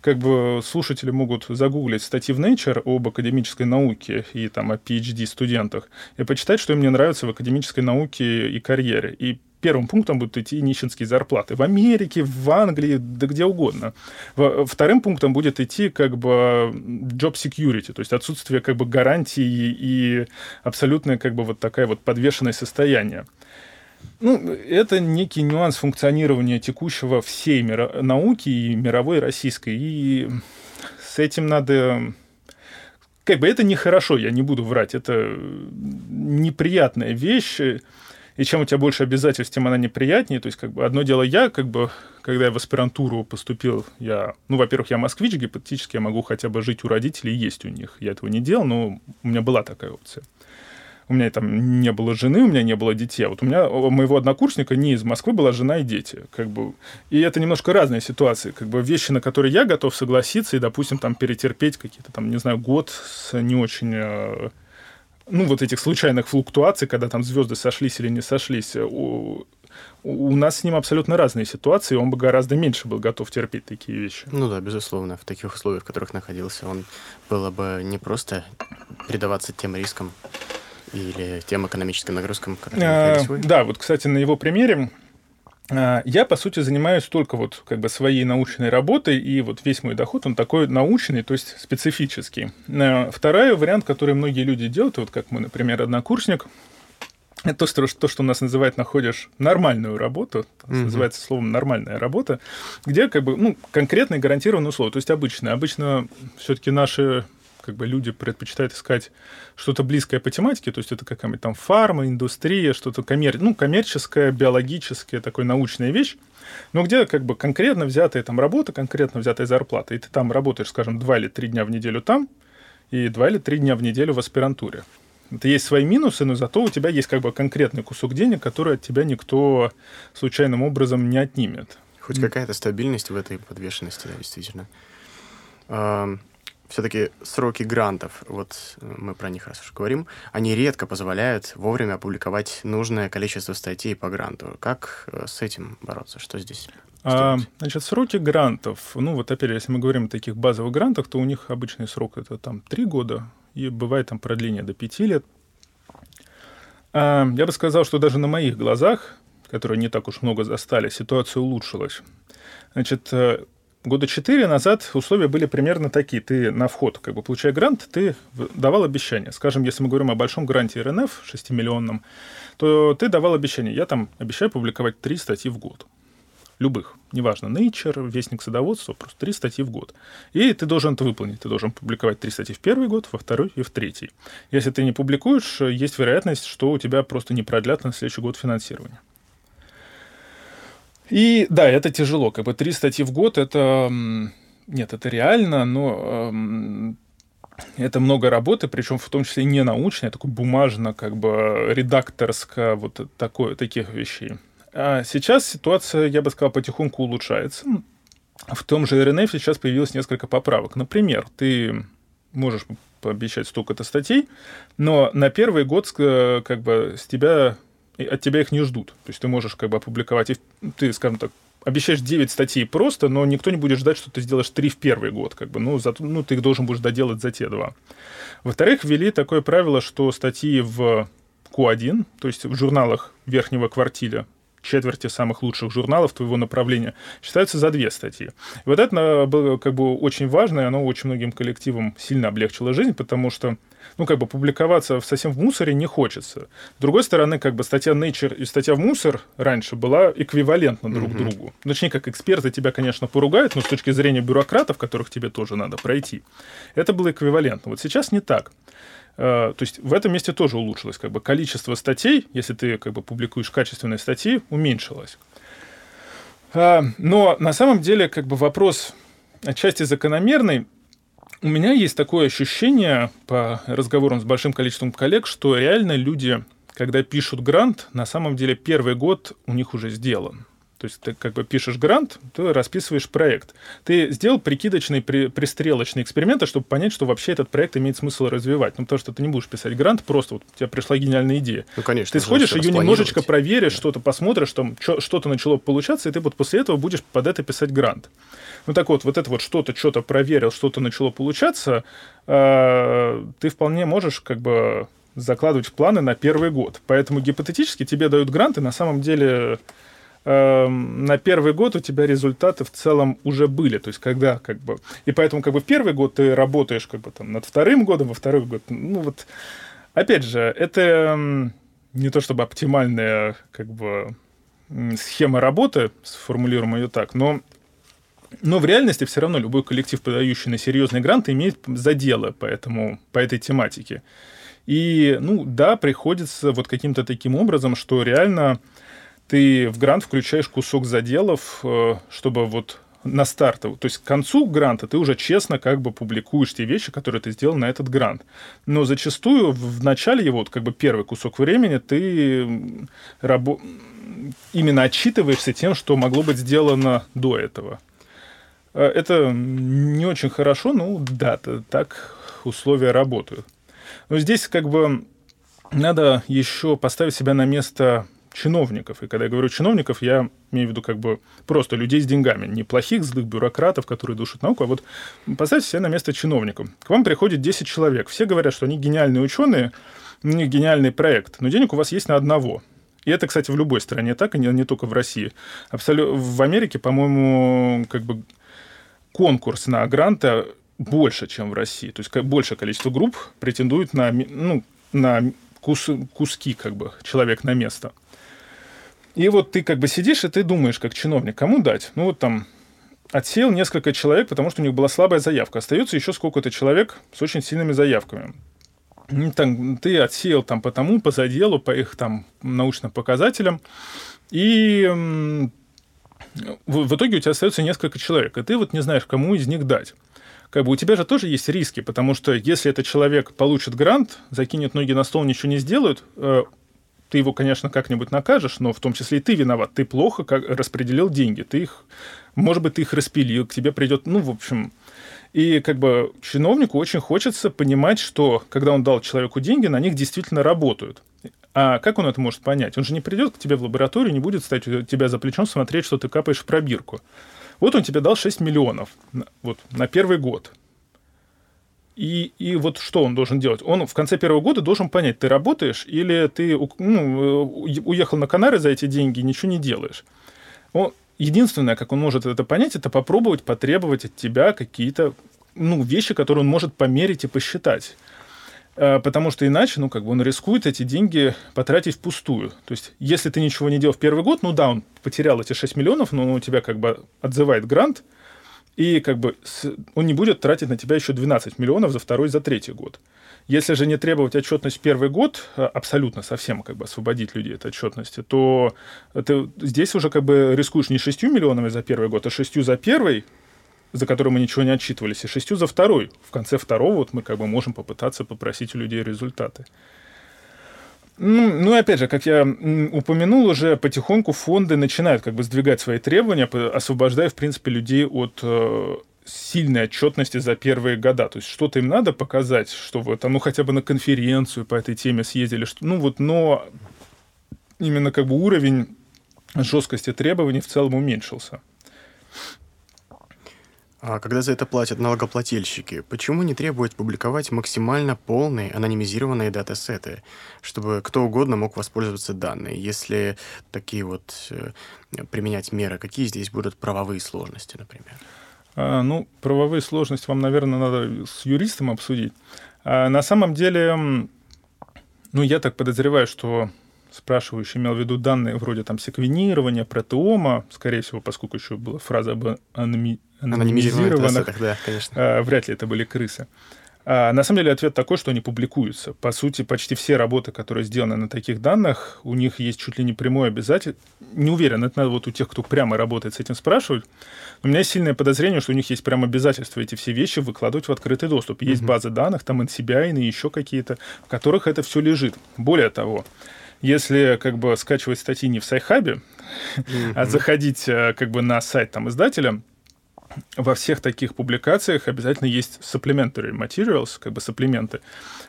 как бы слушатели могут загуглить статьи в Nature об академической науке и там о PhD-студентах и почитать, что им не нравится в академической науке и карьере. И первым пунктом будут идти нищенские зарплаты. В Америке, в Англии, да где угодно. Вторым пунктом будет идти как бы job security, то есть отсутствие как бы гарантии и абсолютное как бы вот такая вот подвешенное состояние. Ну, это некий нюанс функционирования текущего всей мира, науки и мировой и российской. И с этим надо... Как бы это нехорошо, я не буду врать. Это неприятная вещь. И чем у тебя больше обязательств, тем она неприятнее. То есть, как бы, одно дело я, как бы, когда я в аспирантуру поступил, я, ну, во-первых, я москвич, гипотетически я могу хотя бы жить у родителей и есть у них. Я этого не делал, но у меня была такая опция у меня там не было жены, у меня не было детей. А вот у меня у моего однокурсника не из Москвы была жена и дети. Как бы. И это немножко разные ситуации. Как бы вещи, на которые я готов согласиться и, допустим, там перетерпеть какие-то там, не знаю, год с не очень э, ну, вот этих случайных флуктуаций, когда там звезды сошлись или не сошлись, у, у нас с ним абсолютно разные ситуации, он бы гораздо меньше был готов терпеть такие вещи. Ну да, безусловно. В таких условиях, в которых находился, он было бы не просто предаваться тем рискам, или тем экономическим нагрузкам, которые а, Да, вот, кстати, на его примере я, по сути, занимаюсь только вот как бы своей научной работой, и вот весь мой доход, он такой научный, то есть специфический. А, второй вариант, который многие люди делают, вот как мы, например, однокурсник, это то, что, то, что у нас называют, находишь нормальную работу, mm-hmm. называется словом нормальная работа, где как бы, ну, конкретные гарантированные условия, то есть обычные. Обычно все-таки наши как бы люди предпочитают искать что-то близкое по тематике, то есть это какая-нибудь там фарма, индустрия, что-то коммер... ну, коммерческое, биологическое, такой научная вещь, но где как бы конкретно взятая там работа, конкретно взятая зарплата, и ты там работаешь, скажем, два или три дня в неделю там, и два или три дня в неделю в аспирантуре. Это есть свои минусы, но зато у тебя есть как бы конкретный кусок денег, который от тебя никто случайным образом не отнимет. Хоть какая-то стабильность в этой подвешенности, да, действительно все-таки сроки грантов, вот э, мы про них раз уж говорим, они редко позволяют вовремя опубликовать нужное количество статей по гранту. Как э, с этим бороться? Что здесь? А, значит, сроки грантов. Ну, вот опять, если мы говорим о таких базовых грантах, то у них обычный срок это там три года, и бывает там продление до пяти лет. А, я бы сказал, что даже на моих глазах, которые не так уж много застали, ситуация улучшилась. Значит, э, года четыре назад условия были примерно такие. Ты на вход, как бы получая грант, ты давал обещание. Скажем, если мы говорим о большом гранте РНФ, 6-миллионном, то ты давал обещание. Я там обещаю публиковать три статьи в год. Любых. Неважно, Nature, Вестник садоводства, просто три статьи в год. И ты должен это выполнить. Ты должен публиковать три статьи в первый год, во второй и в третий. Если ты не публикуешь, есть вероятность, что у тебя просто не продлят на следующий год финансирование. И да, это тяжело. Как бы три статьи в год это... Нет, это реально, но эм, это много работы, причем в том числе не научной, а такой бумажно, как бы редакторско, вот такое, таких вещей. А сейчас ситуация, я бы сказал, потихоньку улучшается. В том же РНФ сейчас появилось несколько поправок. Например, ты можешь пообещать столько-то статей, но на первый год как бы с тебя от тебя их не ждут. То есть ты можешь как бы опубликовать, ты, скажем так, обещаешь 9 статей просто, но никто не будет ждать, что ты сделаешь 3 в первый год, как бы, ну, за, ну ты их должен будешь доделать за те два. Во-вторых, ввели такое правило, что статьи в Q1, то есть в журналах верхнего квартиля, четверти самых лучших журналов твоего направления считаются за две статьи. И вот это было как бы очень важно, и оно очень многим коллективам сильно облегчило жизнь, потому что ну, как бы публиковаться совсем в мусоре не хочется. С другой стороны, как бы статья Nature и статья в мусор раньше была эквивалентна друг mm-hmm. другу. Точнее, как эксперты тебя, конечно, поругают, но с точки зрения бюрократов, которых тебе тоже надо пройти, это было эквивалентно. Вот сейчас не так. Э, то есть в этом месте тоже улучшилось. Как бы количество статей, если ты как бы публикуешь качественные статьи, уменьшилось. Э, но на самом деле как бы вопрос отчасти закономерный. У меня есть такое ощущение по разговорам с большим количеством коллег, что реально люди, когда пишут грант, на самом деле первый год у них уже сделан. То есть ты как бы пишешь грант, ты расписываешь проект. Ты сделал прикидочный, при, пристрелочный эксперимент, чтобы понять, что вообще этот проект имеет смысл развивать. Ну, потому что ты не будешь писать грант, просто вот у тебя пришла гениальная идея. Ну, конечно. Ты сходишь, ее немножечко проверишь, да. что-то посмотришь, там что-то начало получаться, и ты вот после этого будешь под это писать грант. Ну так вот, вот это вот что-то, что-то проверил, что-то начало получаться, э, ты вполне можешь как бы закладывать планы на первый год. Поэтому гипотетически тебе дают гранты, на самом деле на первый год у тебя результаты в целом уже были, то есть когда как бы... И поэтому как бы в первый год ты работаешь как бы там над вторым годом, во второй год, ну вот... Опять же, это эм, не то чтобы оптимальная как бы схема работы, сформулируем ее так, но но в реальности все равно любой коллектив, подающий на серьезный грант, имеет заделы по, этому, по этой тематике. И, ну, да, приходится вот каким-то таким образом, что реально ты в грант включаешь кусок заделов, э, чтобы вот на старт, то есть к концу гранта ты уже честно как бы публикуешь те вещи, которые ты сделал на этот грант. Но зачастую в начале его, вот как бы первый кусок времени, ты рабо- именно отчитываешься тем, что могло быть сделано до этого. Э, это не очень хорошо, ну да, так условия работают. Но здесь как бы надо еще поставить себя на место чиновников. И когда я говорю чиновников, я имею в виду как бы просто людей с деньгами, не плохих, злых бюрократов, которые душат науку, а вот поставьте себя на место чиновников. К вам приходит 10 человек. Все говорят, что они гениальные ученые, у них гениальный проект, но денег у вас есть на одного. И это, кстати, в любой стране так, и не, не только в России. Абсолютно в Америке, по-моему, как бы конкурс на гранты больше, чем в России. То есть больше количество групп претендует на, ну, на кус, куски как бы человек на место. И вот ты как бы сидишь, и ты думаешь, как чиновник, кому дать? Ну вот там отсеял несколько человек, потому что у них была слабая заявка. Остается еще сколько-то человек с очень сильными заявками. Там, ты отсеял там по тому, по заделу, по их там научным показателям. И в, итоге у тебя остается несколько человек, и ты вот не знаешь, кому из них дать как бы у тебя же тоже есть риски, потому что если этот человек получит грант, закинет ноги на стол, ничего не сделает, э, ты его, конечно, как-нибудь накажешь, но в том числе и ты виноват. Ты плохо как распределил деньги. Ты их, может быть, ты их распилил, к тебе придет, ну, в общем... И как бы чиновнику очень хочется понимать, что когда он дал человеку деньги, на них действительно работают. А как он это может понять? Он же не придет к тебе в лабораторию, не будет стать у тебя за плечом смотреть, что ты капаешь в пробирку. Вот он тебе дал 6 миллионов вот, на первый год. И, и вот что он должен делать? Он в конце первого года должен понять, ты работаешь или ты ну, уехал на Канары за эти деньги, ничего не делаешь. Он, единственное, как он может это понять, это попробовать потребовать от тебя какие-то ну, вещи, которые он может померить и посчитать. А, потому что иначе, ну, как бы он рискует эти деньги потратить впустую. То есть, если ты ничего не делал в первый год, ну да, он потерял эти 6 миллионов, но он у тебя как бы отзывает грант, и как бы он не будет тратить на тебя еще 12 миллионов за второй, за третий год. Если же не требовать отчетность первый год, а, абсолютно совсем как бы освободить людей от отчетности, то ты здесь уже как бы рискуешь не 6 миллионами за первый год, а 6 за первый, за который мы ничего не отчитывались, и шестью за второй. В конце второго вот мы как бы можем попытаться попросить у людей результаты. Ну, ну, опять же, как я упомянул уже, потихоньку фонды начинают как бы сдвигать свои требования, освобождая, в принципе, людей от э, сильной отчетности за первые года. То есть что-то им надо показать, что вот, а ну хотя бы на конференцию по этой теме съездили, что, ну вот, но именно как бы уровень жесткости требований в целом уменьшился. А когда за это платят налогоплательщики, почему не требуют публиковать максимально полные анонимизированные датасеты, чтобы кто угодно мог воспользоваться данными? Если такие вот э, применять меры, какие здесь будут правовые сложности, например? А, ну, правовые сложности вам, наверное, надо с юристом обсудить. А на самом деле, ну, я так подозреваю, что спрашивающий имел в виду данные вроде там секвенирования, протеома, скорее всего, поскольку еще была фраза об анами анонимизированных, да, конечно. А, вряд ли это были крысы. А, на самом деле ответ такой, что они публикуются. По сути, почти все работы, которые сделаны на таких данных, у них есть чуть ли не прямое обязательство. Не уверен, это надо вот у тех, кто прямо работает с этим спрашивать. У меня есть сильное подозрение, что у них есть прямо обязательство эти все вещи выкладывать в открытый доступ. Есть mm-hmm. базы данных, там NCBI и еще какие-то, в которых это все лежит. Более того, если как бы скачивать статьи не в Sci-Hub е, mm-hmm. а заходить э, как бы на сайт там издателя, во всех таких публикациях обязательно есть supplementary materials, как бы supplement ы,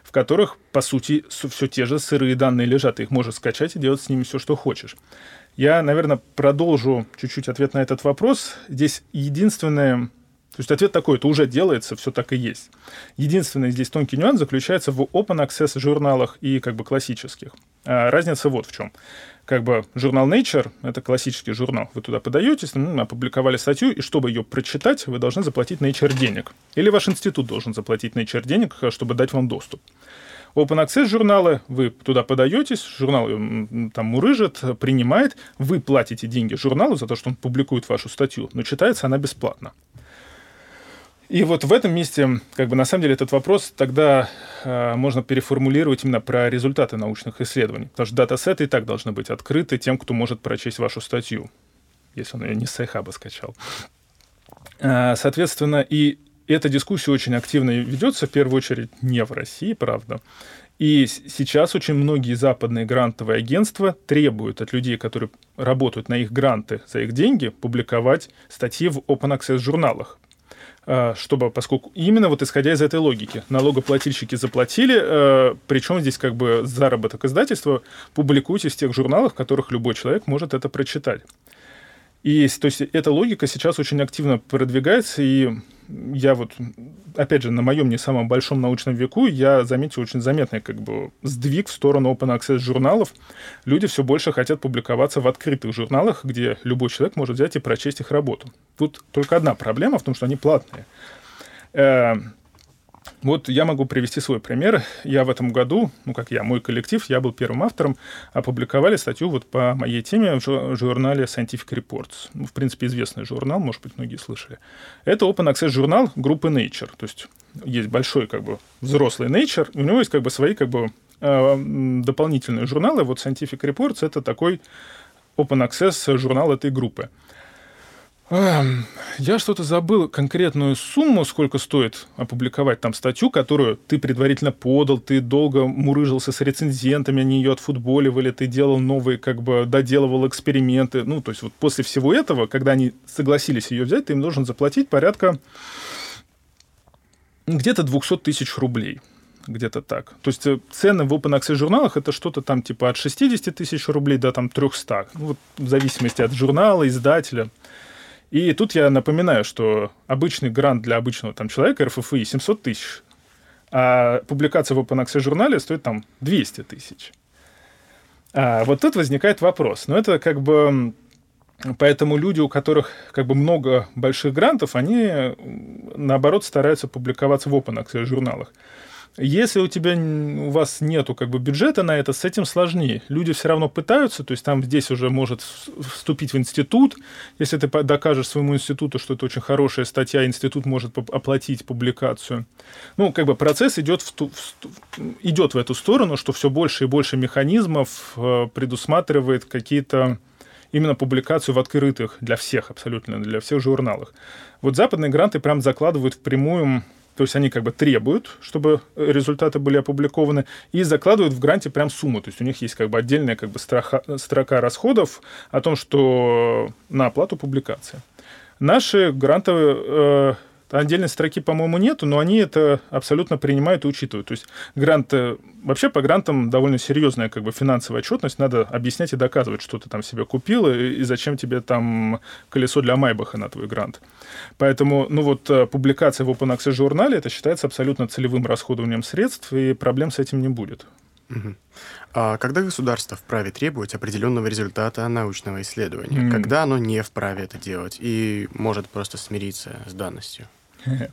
в которых, по сути, все те же сырые данные лежат. Ты их можешь скачать и делать с ними все, что хочешь. Я, наверное, продолжу чуть-чуть ответ на этот вопрос. Здесь единственное... То есть ответ такой, это уже делается, все так и есть. Единственный здесь тонкий нюанс заключается в open access журналах и как бы классических. А разница вот в чем как бы журнал Nature, это классический журнал, вы туда подаетесь, ну, опубликовали статью, и чтобы ее прочитать, вы должны заплатить Nature денег. Или ваш институт должен заплатить Nature денег, чтобы дать вам доступ. Open Access журналы, вы туда подаетесь, журнал там мурыжит, принимает, вы платите деньги журналу за то, что он публикует вашу статью, но читается она бесплатно. И вот в этом месте, как бы на самом деле, этот вопрос тогда э, можно переформулировать именно про результаты научных исследований. Потому что датасеты и так должны быть открыты тем, кто может прочесть вашу статью, если он ее не с Sci-Hub а скачал. Э, соответственно, и эта дискуссия очень активно ведется, в первую очередь, не в России, правда. И сейчас очень многие западные грантовые агентства требуют от людей, которые работают на их гранты за их деньги, публиковать статьи в open access журналах. А, чтобы, поскольку именно вот исходя из этой логики, налогоплательщики заплатили, э, причем здесь как бы заработок издательства публикуйте в тех журналах, в которых любой человек может это прочитать. И то есть эта логика сейчас очень активно продвигается, и я вот, опять же, на моем не самом большом научном веку я заметил очень заметный как бы сдвиг в сторону open access журналов. Люди все больше хотят публиковаться в открытых журналах, где любой человек может взять и прочесть их работу. Тут только одна проблема в том, что они платные. Вот я могу привести свой пример. Я в этом году, ну как я, мой коллектив, я был первым автором, опубликовали статью вот по моей теме в журнале Scientific Reports. Ну, в принципе, известный журнал, может быть, многие слышали. Это Open Access журнал группы Nature. То есть есть большой как бы взрослый Nature, у него есть как бы свои как бы э, дополнительные журналы. Вот Scientific Reports — это такой Open Access журнал этой группы. Я что-то забыл конкретную сумму, сколько стоит опубликовать там статью, которую ты предварительно подал, ты долго мурыжился с рецензентами, они ее отфутболивали, ты делал новые, как бы доделывал эксперименты. Ну, то есть вот после всего этого, когда они согласились ее взять, ты им должен заплатить порядка где-то 200 тысяч рублей где-то так. То есть э, цены в open access журналах это что-то там типа от 60 тысяч рублей до там 300. Ну, вот в зависимости от журнала, издателя. И тут я напоминаю, что обычный грант для обычного там человека РФФИ 700 тысяч. а публикация в Open Access журнале стоит там 200 тысяч. А вот тут возникает вопрос. Но это как бы Поэтому люди, у которых как бы много больших грантов, они, наоборот, стараются публиковаться в open access журналах. Если у тебя у вас нету как бы бюджета на это, с этим сложнее. Люди все равно пытаются, то есть там здесь уже может вступить в институт. Если ты докажешь своему институту, что это очень хорошая статья, институт может оплатить публикацию. Ну, как бы процесс идет в, ту, в, идет в эту сторону, что все больше и больше механизмов э, предусматривает какие-то именно публикацию в открытых для всех абсолютно, для всех журналах. Вот западные гранты прям закладывают впрямую то есть они как бы требуют, чтобы результаты были опубликованы, и закладывают в гранте прям сумму. То есть у них есть как бы отдельная как бы строка, строка расходов о том, что на оплату публикации. Наши грантовые э, Отдельной строки, по-моему, нету, но они это абсолютно принимают и учитывают. То есть гранты, вообще по грантам довольно серьезная как бы финансовая отчетность, надо объяснять и доказывать, что ты там себе купил и, и зачем тебе там колесо для Майбаха на твой грант. Поэтому, ну вот, э, публикация в Open Access журнале, это считается абсолютно целевым расходованием средств, и проблем с этим не будет. Угу. А когда государство вправе требовать определенного результата научного исследования? Mm. Когда оно не вправе это делать и может просто смириться с данностью?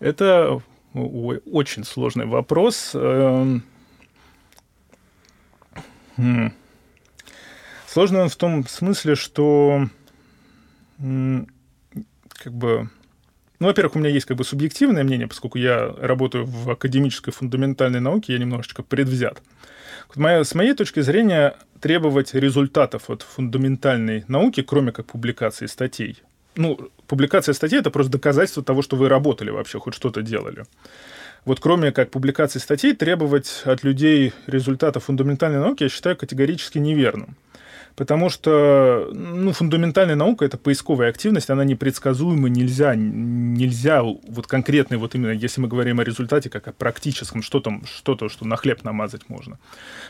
Это очень сложный вопрос. Эм, хм. Сложный он в том смысле, что как бы ну, во-первых, у меня есть как бы субъективное мнение, поскольку я работаю в академической фундаментальной науке, я немножечко предвзят. С моей точки зрения, требовать результатов от фундаментальной науки, кроме как публикации статей, ну, публикация статей — это просто доказательство того, что вы работали вообще, хоть что-то делали. Вот кроме как публикации статей, требовать от людей результатов фундаментальной науки я считаю категорически неверным. Потому что ну, фундаментальная наука — это поисковая активность, она непредсказуема, нельзя, нельзя вот конкретный, вот именно если мы говорим о результате, как о практическом, что там, что-то, что на хлеб намазать можно.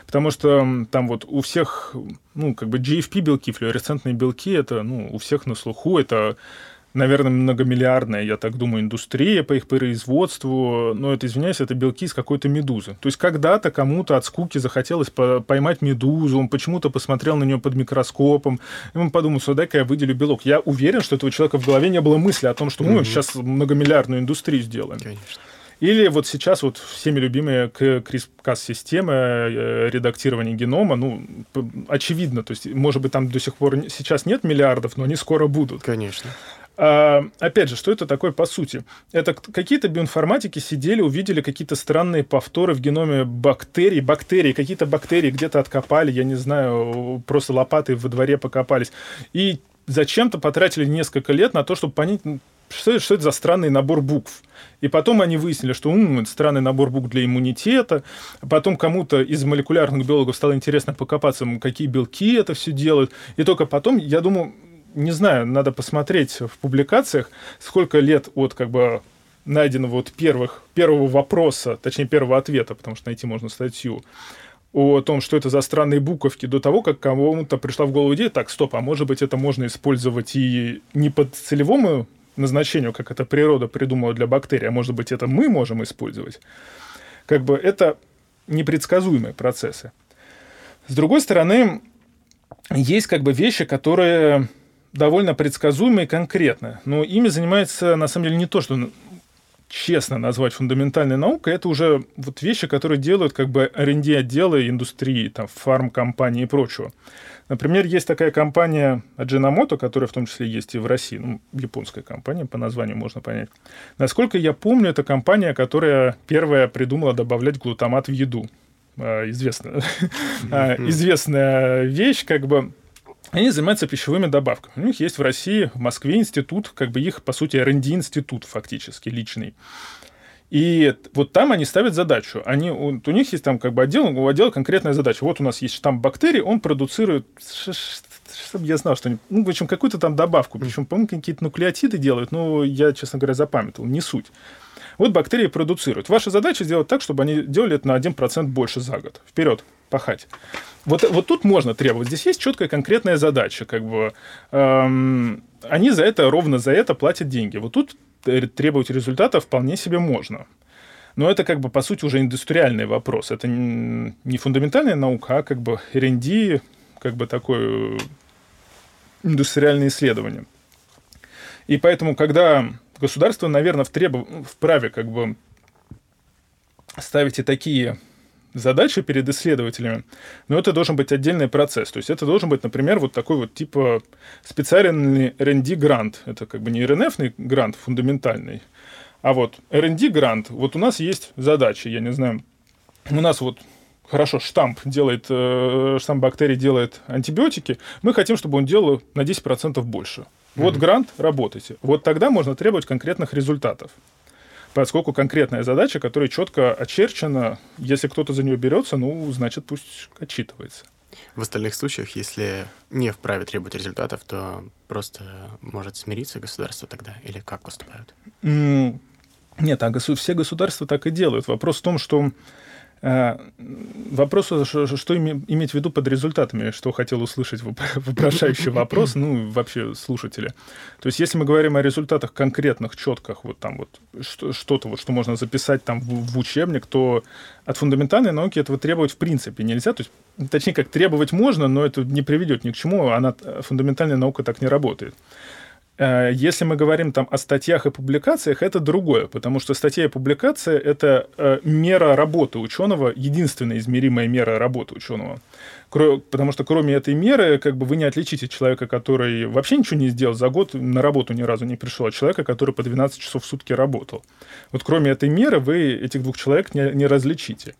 Потому что там вот у всех, ну, как бы GFP-белки, флуоресцентные белки, это, ну, у всех на слуху, это наверное, многомиллиардная, я так думаю, индустрия по их производству, но это, извиняюсь, это белки из какой-то медузы. То есть когда-то кому-то от скуки захотелось поймать медузу, он почему-то посмотрел на нее под микроскопом, и он подумал, что дай-ка я выделю белок. Я уверен, что этого человека в голове не было мысли о том, что мы mm-hmm. сейчас многомиллиардную индустрию сделаем. Конечно. Или вот сейчас вот всеми любимые CRISPR-Cas-системы э, редактирования генома, ну, очевидно, то есть, может быть, там до сих пор сейчас нет миллиардов, но они скоро будут. Конечно. А, опять же, что это такое по сути? Это какие-то биоинформатики сидели, увидели какие-то странные повторы в геноме бактерий, бактерии, какие-то бактерии где-то откопали, я не знаю, просто лопатой во дворе покопались. И зачем-то потратили несколько лет на то, чтобы понять, что это, что это за странный набор букв. И потом они выяснили, что ум, это странный набор букв для иммунитета. Потом кому-то из молекулярных биологов стало интересно покопаться, какие белки это все делают. И только потом, я думаю, не знаю, надо посмотреть в публикациях, сколько лет от как бы найденного вот первых, первого вопроса, точнее первого ответа, потому что найти можно статью, о том, что это за странные буковки, до того, как кому-то пришла в голову идея, так, стоп, а может быть это можно использовать и не по целевому назначению, как это природа придумала для бактерий, а может быть это мы можем использовать. Как бы это непредсказуемые процессы. С другой стороны, есть как бы вещи, которые довольно предсказуемо и конкретно. Но ими занимается, на самом деле, не то, что честно назвать фундаментальной наукой, это уже вот вещи, которые делают как бы R&D отделы индустрии, там, фармкомпании и прочего. Например, есть такая компания Ajinomoto, которая в том числе есть и в России, ну, японская компания, по названию можно понять. Насколько я помню, это компания, которая первая придумала добавлять глутамат в еду. А, известная, известная вещь, как бы они занимаются пищевыми добавками. У них есть в России, в Москве институт, как бы их, по сути, R&D-институт фактически личный. И вот там они ставят задачу. Они, у, у них есть там как бы отдел, у отдела конкретная задача. Вот у нас есть штамм бактерий, он продуцирует, чтобы я знал, что ну, в общем, какую-то там добавку. Причем, по-моему, какие-то нуклеотиды делают, но я, честно говоря, запамятовал, не суть. Вот бактерии продуцируют. Ваша задача сделать так, чтобы они делали это на 1% больше за год. Вперед, пахать. Вот, вот тут можно требовать. Здесь есть четкая конкретная задача. Как бы, эм, они за это, ровно за это платят деньги. Вот тут требовать результата вполне себе можно. Но это как бы, по сути, уже индустриальный вопрос. Это не фундаментальная наука, а как бы R&D, как бы такое индустриальное исследование. И поэтому, когда государство, наверное, втребов... вправе как бы ставить и такие задачи перед исследователями, но это должен быть отдельный процесс. То есть это должен быть, например, вот такой вот типа специальный R&D грант. Это как бы не RNF грант фундаментальный, а вот R&D грант. Вот у нас есть задачи, я не знаю, у нас вот хорошо, штамп делает, э, штамп бактерий делает антибиотики, мы хотим, чтобы он делал на 10% больше. Вот mm-hmm. грант, работайте. Вот тогда можно требовать конкретных результатов поскольку конкретная задача, которая четко очерчена, если кто-то за нее берется, ну, значит, пусть отчитывается. В остальных случаях, если не вправе требовать результатов, то просто может смириться государство тогда? Или как поступают? Нет, а все государства так и делают. Вопрос в том, что вопрос, что иметь в виду под результатами, что хотел услышать вопрошающий вопрос, ну, вообще слушатели. То есть, если мы говорим о результатах конкретных, четких, вот там вот что-то, вот, что можно записать там в, в учебник, то от фундаментальной науки этого требовать в принципе нельзя. То есть, точнее, как требовать можно, но это не приведет ни к чему, она, фундаментальная наука так не работает. Э, если мы говорим там о статьях и публикациях, это другое, потому что статья и публикация — это э, мера работы ученого, единственная измеримая мера работы ученого. Потому что кроме этой меры, как бы вы не отличите человека, который вообще ничего не сделал за год, на работу ни разу не пришел, от человека, который по 12 часов в сутки работал. Вот кроме этой меры вы этих двух человек не, не различите.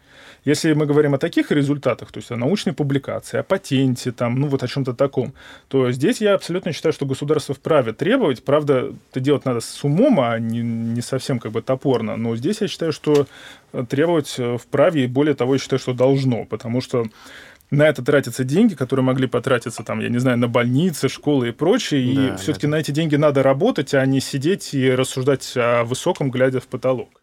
Если мы говорим о таких результатах, то есть о научной публикации, о патенте, там, ну вот о чем-то таком, то здесь я абсолютно считаю, что государство вправе требовать. Правда, это делать надо с умом, а не, не совсем как бы топорно. Но здесь я считаю, что требовать вправе, и более того, я считаю, что должно, потому что на это тратятся деньги, которые могли потратиться, там, я не знаю, на больницы, школы и прочее. Да, и все-таки на эти деньги надо работать, а не сидеть и рассуждать о высоком, глядя в потолок.